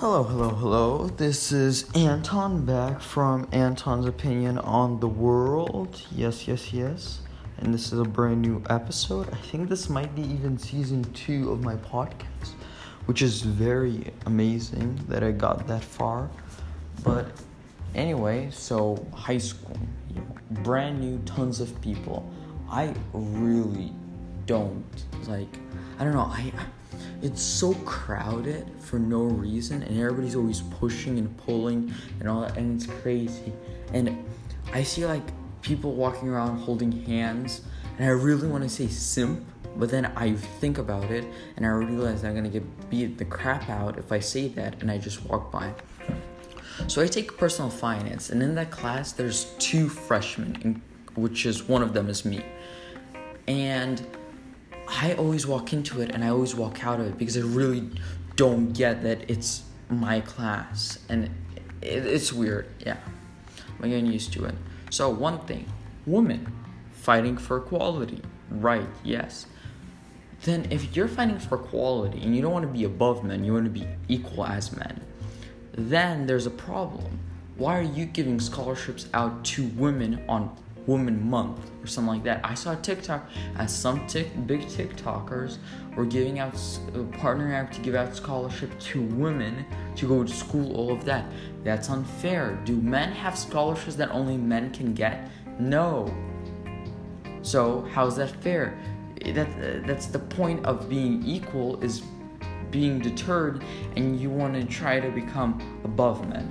Hello, hello, hello. This is Anton back from Anton's Opinion on the World. Yes, yes, yes. And this is a brand new episode. I think this might be even season two of my podcast, which is very amazing that I got that far. But anyway, so high school, brand new, tons of people. I really don't like, I don't know, I it's so crowded for no reason and everybody's always pushing and pulling and all that and it's crazy. And i see like people walking around holding hands and i really want to say simp but then i think about it and i realize i'm gonna get beat the crap out if i say that and i just walk by. So i take personal finance and in that class there's two freshmen which is one of them is me. And I always walk into it and I always walk out of it because I really don't get that it's my class and it, it's weird. Yeah, I'm getting used to it. So, one thing women fighting for equality. Right, yes. Then, if you're fighting for equality and you don't want to be above men, you want to be equal as men, then there's a problem. Why are you giving scholarships out to women on Woman Month or something like that. I saw TikTok as some tic- big TikTokers were giving out, uh, partnering out to give out scholarship to women to go to school, all of that. That's unfair. Do men have scholarships that only men can get? No. So how's that fair? That uh, that's the point of being equal is being deterred, and you want to try to become above men.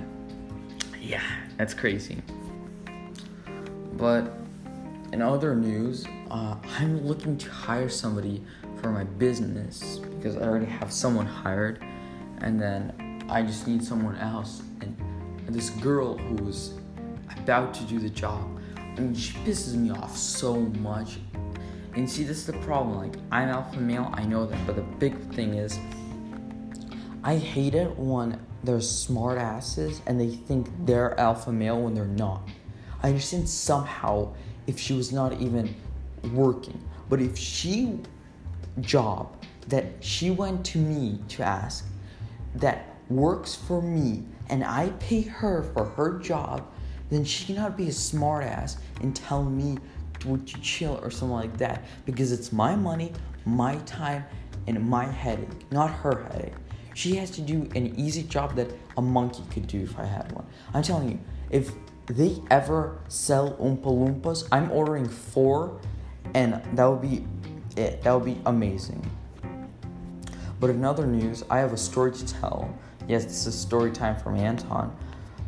Yeah, that's crazy. But in other news, uh, I'm looking to hire somebody for my business because I already have someone hired, and then I just need someone else. And this girl who's about to do the job, I mean, she pisses me off so much. And see, this is the problem. Like, I'm alpha male, I know that, but the big thing is, I hate it when they're smart asses and they think they're alpha male when they're not. I understand somehow if she was not even working, but if she job that she went to me to ask that works for me and I pay her for her job, then she cannot be a smartass and tell me would you chill or something like that because it's my money, my time, and my headache, not her headache. She has to do an easy job that a monkey could do if I had one. I'm telling you, if they ever sell Oompa Loompas, I'm ordering four, and that would be it. That would be amazing. But in other news, I have a story to tell. Yes, this is story time from Anton.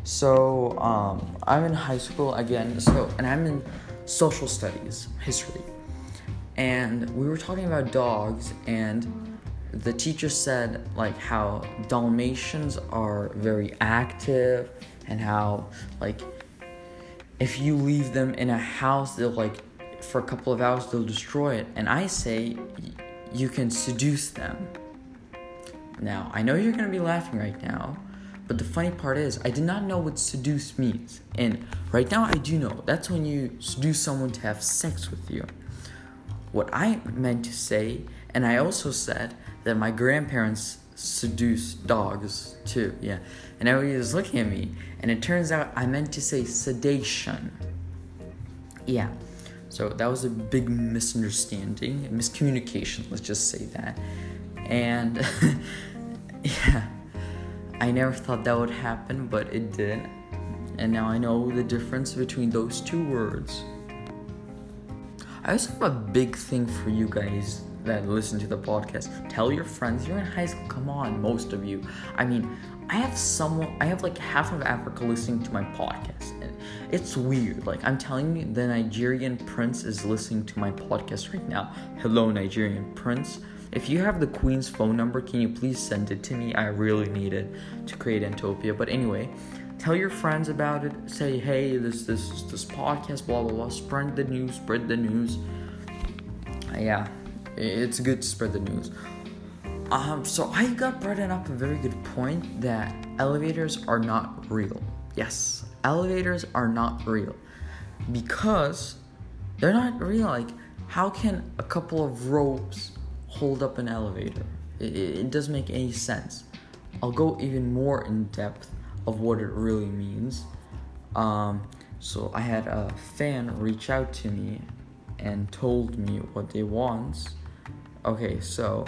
So um, I'm in high school again. So and I'm in social studies, history, and we were talking about dogs and the teacher said like how dalmatians are very active and how like if you leave them in a house, they'll like for a couple of hours they'll destroy it. And I say you can seduce them. Now, I know you're going to be laughing right now, but the funny part is I did not know what seduce means. And right now I do know. That's when you seduce someone to have sex with you. What I meant to say, and I also said that my grandparents seduce dogs too. Yeah. And everybody was looking at me, and it turns out I meant to say sedation. Yeah. So that was a big misunderstanding, miscommunication, let's just say that. And yeah, I never thought that would happen, but it did. And now I know the difference between those two words. I also have a big thing for you guys that listen to the podcast. Tell your friends you're in high school. Come on, most of you. I mean, I have someone, I have like half of Africa listening to my podcast. It's weird. Like, I'm telling you, the Nigerian prince is listening to my podcast right now. Hello, Nigerian prince. If you have the queen's phone number, can you please send it to me? I really need it to create Entopia. But anyway, tell your friends about it. Say, hey, this this this podcast, blah blah blah. Spread the news. Spread the news. Yeah it's good to spread the news. Um, so I got brought up a very good point that elevators are not real. Yes, elevators are not real because they're not real. Like, how can a couple of ropes hold up an elevator? It, it, doesn't make any sense. I'll go even more in depth of what it really means. Um, so I had a fan reach out to me and told me what they want. Okay, so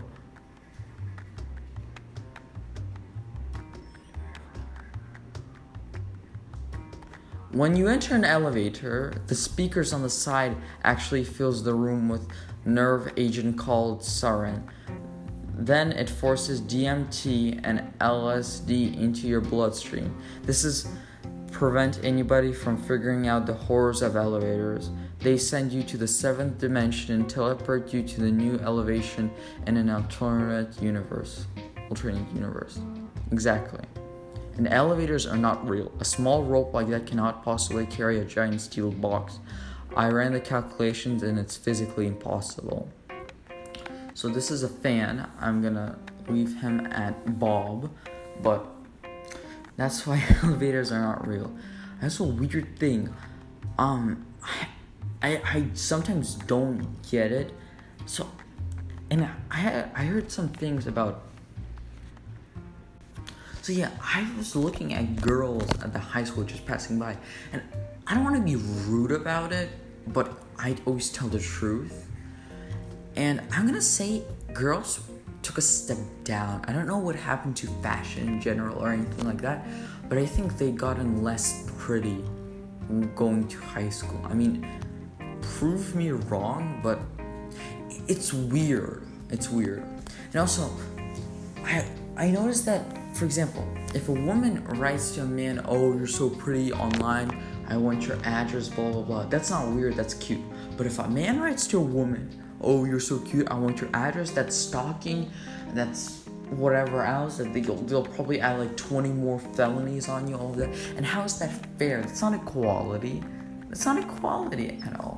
When you enter an elevator, the speakers on the side actually fills the room with nerve agent called sarin. Then it forces DMT and LSD into your bloodstream. This is prevent anybody from figuring out the horrors of elevators. They send you to the seventh dimension and teleport you to the new elevation in an alternate universe. Alternate universe. Exactly. And elevators are not real. A small rope like that cannot possibly carry a giant steel box. I ran the calculations and it's physically impossible. So this is a fan. I'm gonna leave him at Bob, but that's why elevators are not real. That's a weird thing. Um, I, I, I sometimes don't get it. So, and I I heard some things about so yeah, I was looking at girls at the high school just passing by, and I don't want to be rude about it, but I always tell the truth. And I'm gonna say girls took a step down. I don't know what happened to fashion in general or anything like that, but I think they gotten less pretty going to high school. I mean, prove me wrong, but it's weird. It's weird. And also, I I noticed that for example, if a woman writes to a man, Oh, you're so pretty online, I want your address, blah, blah, blah, that's not weird, that's cute. But if a man writes to a woman, Oh, you're so cute, I want your address, that's stalking, that's whatever else that they'll, they'll probably add like 20 more felonies on you all of that and how is that fair that's not equality that's not equality at all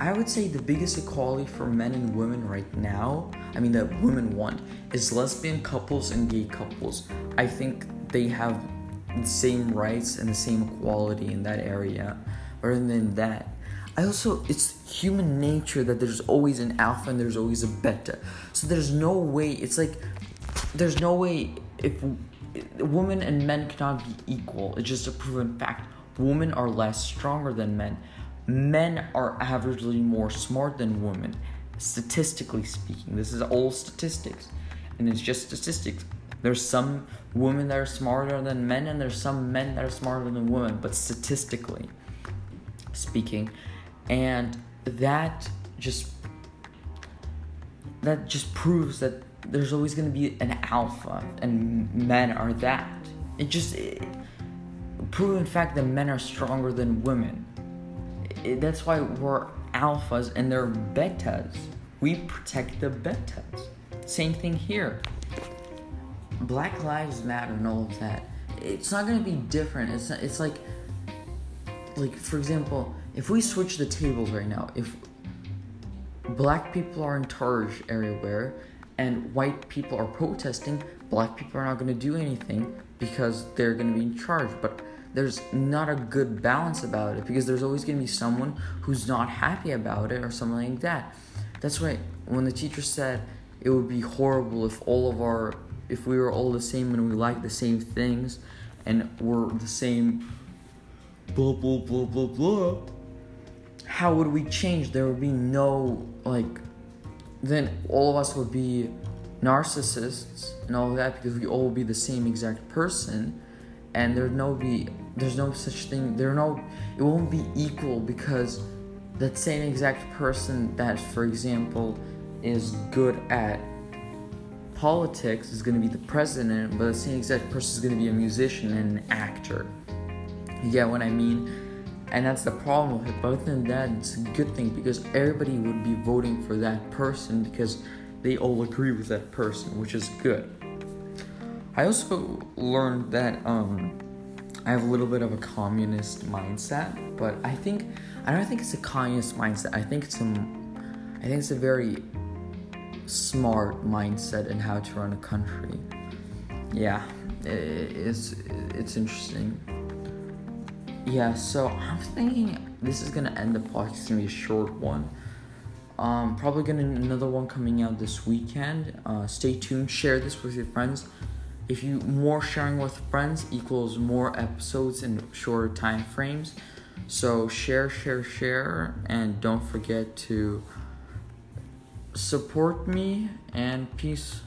I would say the biggest equality for men and women right now, I mean, that women want, is lesbian couples and gay couples. I think they have the same rights and the same equality in that area. Other than that, I also, it's human nature that there's always an alpha and there's always a beta. So there's no way, it's like, there's no way if women and men cannot be equal. It's just a proven fact. Women are less stronger than men men are averagely more smart than women, statistically speaking. This is all statistics, and it's just statistics. There's some women that are smarter than men, and there's some men that are smarter than women, but statistically speaking, and that just that just proves that there's always going to be an alpha, and men are that. It just it, proven fact that men are stronger than women that's why we're alphas and they're betas. We protect the betas. Same thing here. Black Lives Matter and all of that. It's not gonna be different. It's not, it's like like for example, if we switch the tables right now, if black people are in charge everywhere and white people are protesting, black people are not gonna do anything because they're gonna be in charge. But there's not a good balance about it because there's always going to be someone who's not happy about it or something like that. That's why when the teacher said it would be horrible if all of our if we were all the same and we like the same things and we're the same blah blah blah blah blah how would we change there would be no like then all of us would be narcissists and all that because we all would be the same exact person and there'd no be there's no such thing there no it won't be equal because that same exact person that for example is good at politics is going to be the president but the same exact person is going to be a musician and an actor. You get what i mean? And that's the problem with it. But other than that it's a good thing because everybody would be voting for that person because they all agree with that person which is good i also learned that um I have a little bit of a communist mindset, but I think I don't think it's a communist mindset. I think it's a I think it's a very smart mindset in how to run a country. Yeah, it's it's interesting. Yeah, so I'm thinking this is gonna end the podcast. It's gonna be a short one. Um, probably gonna another one coming out this weekend. Uh, stay tuned. Share this with your friends if you more sharing with friends equals more episodes in shorter time frames. So share, share, share, and don't forget to support me and peace.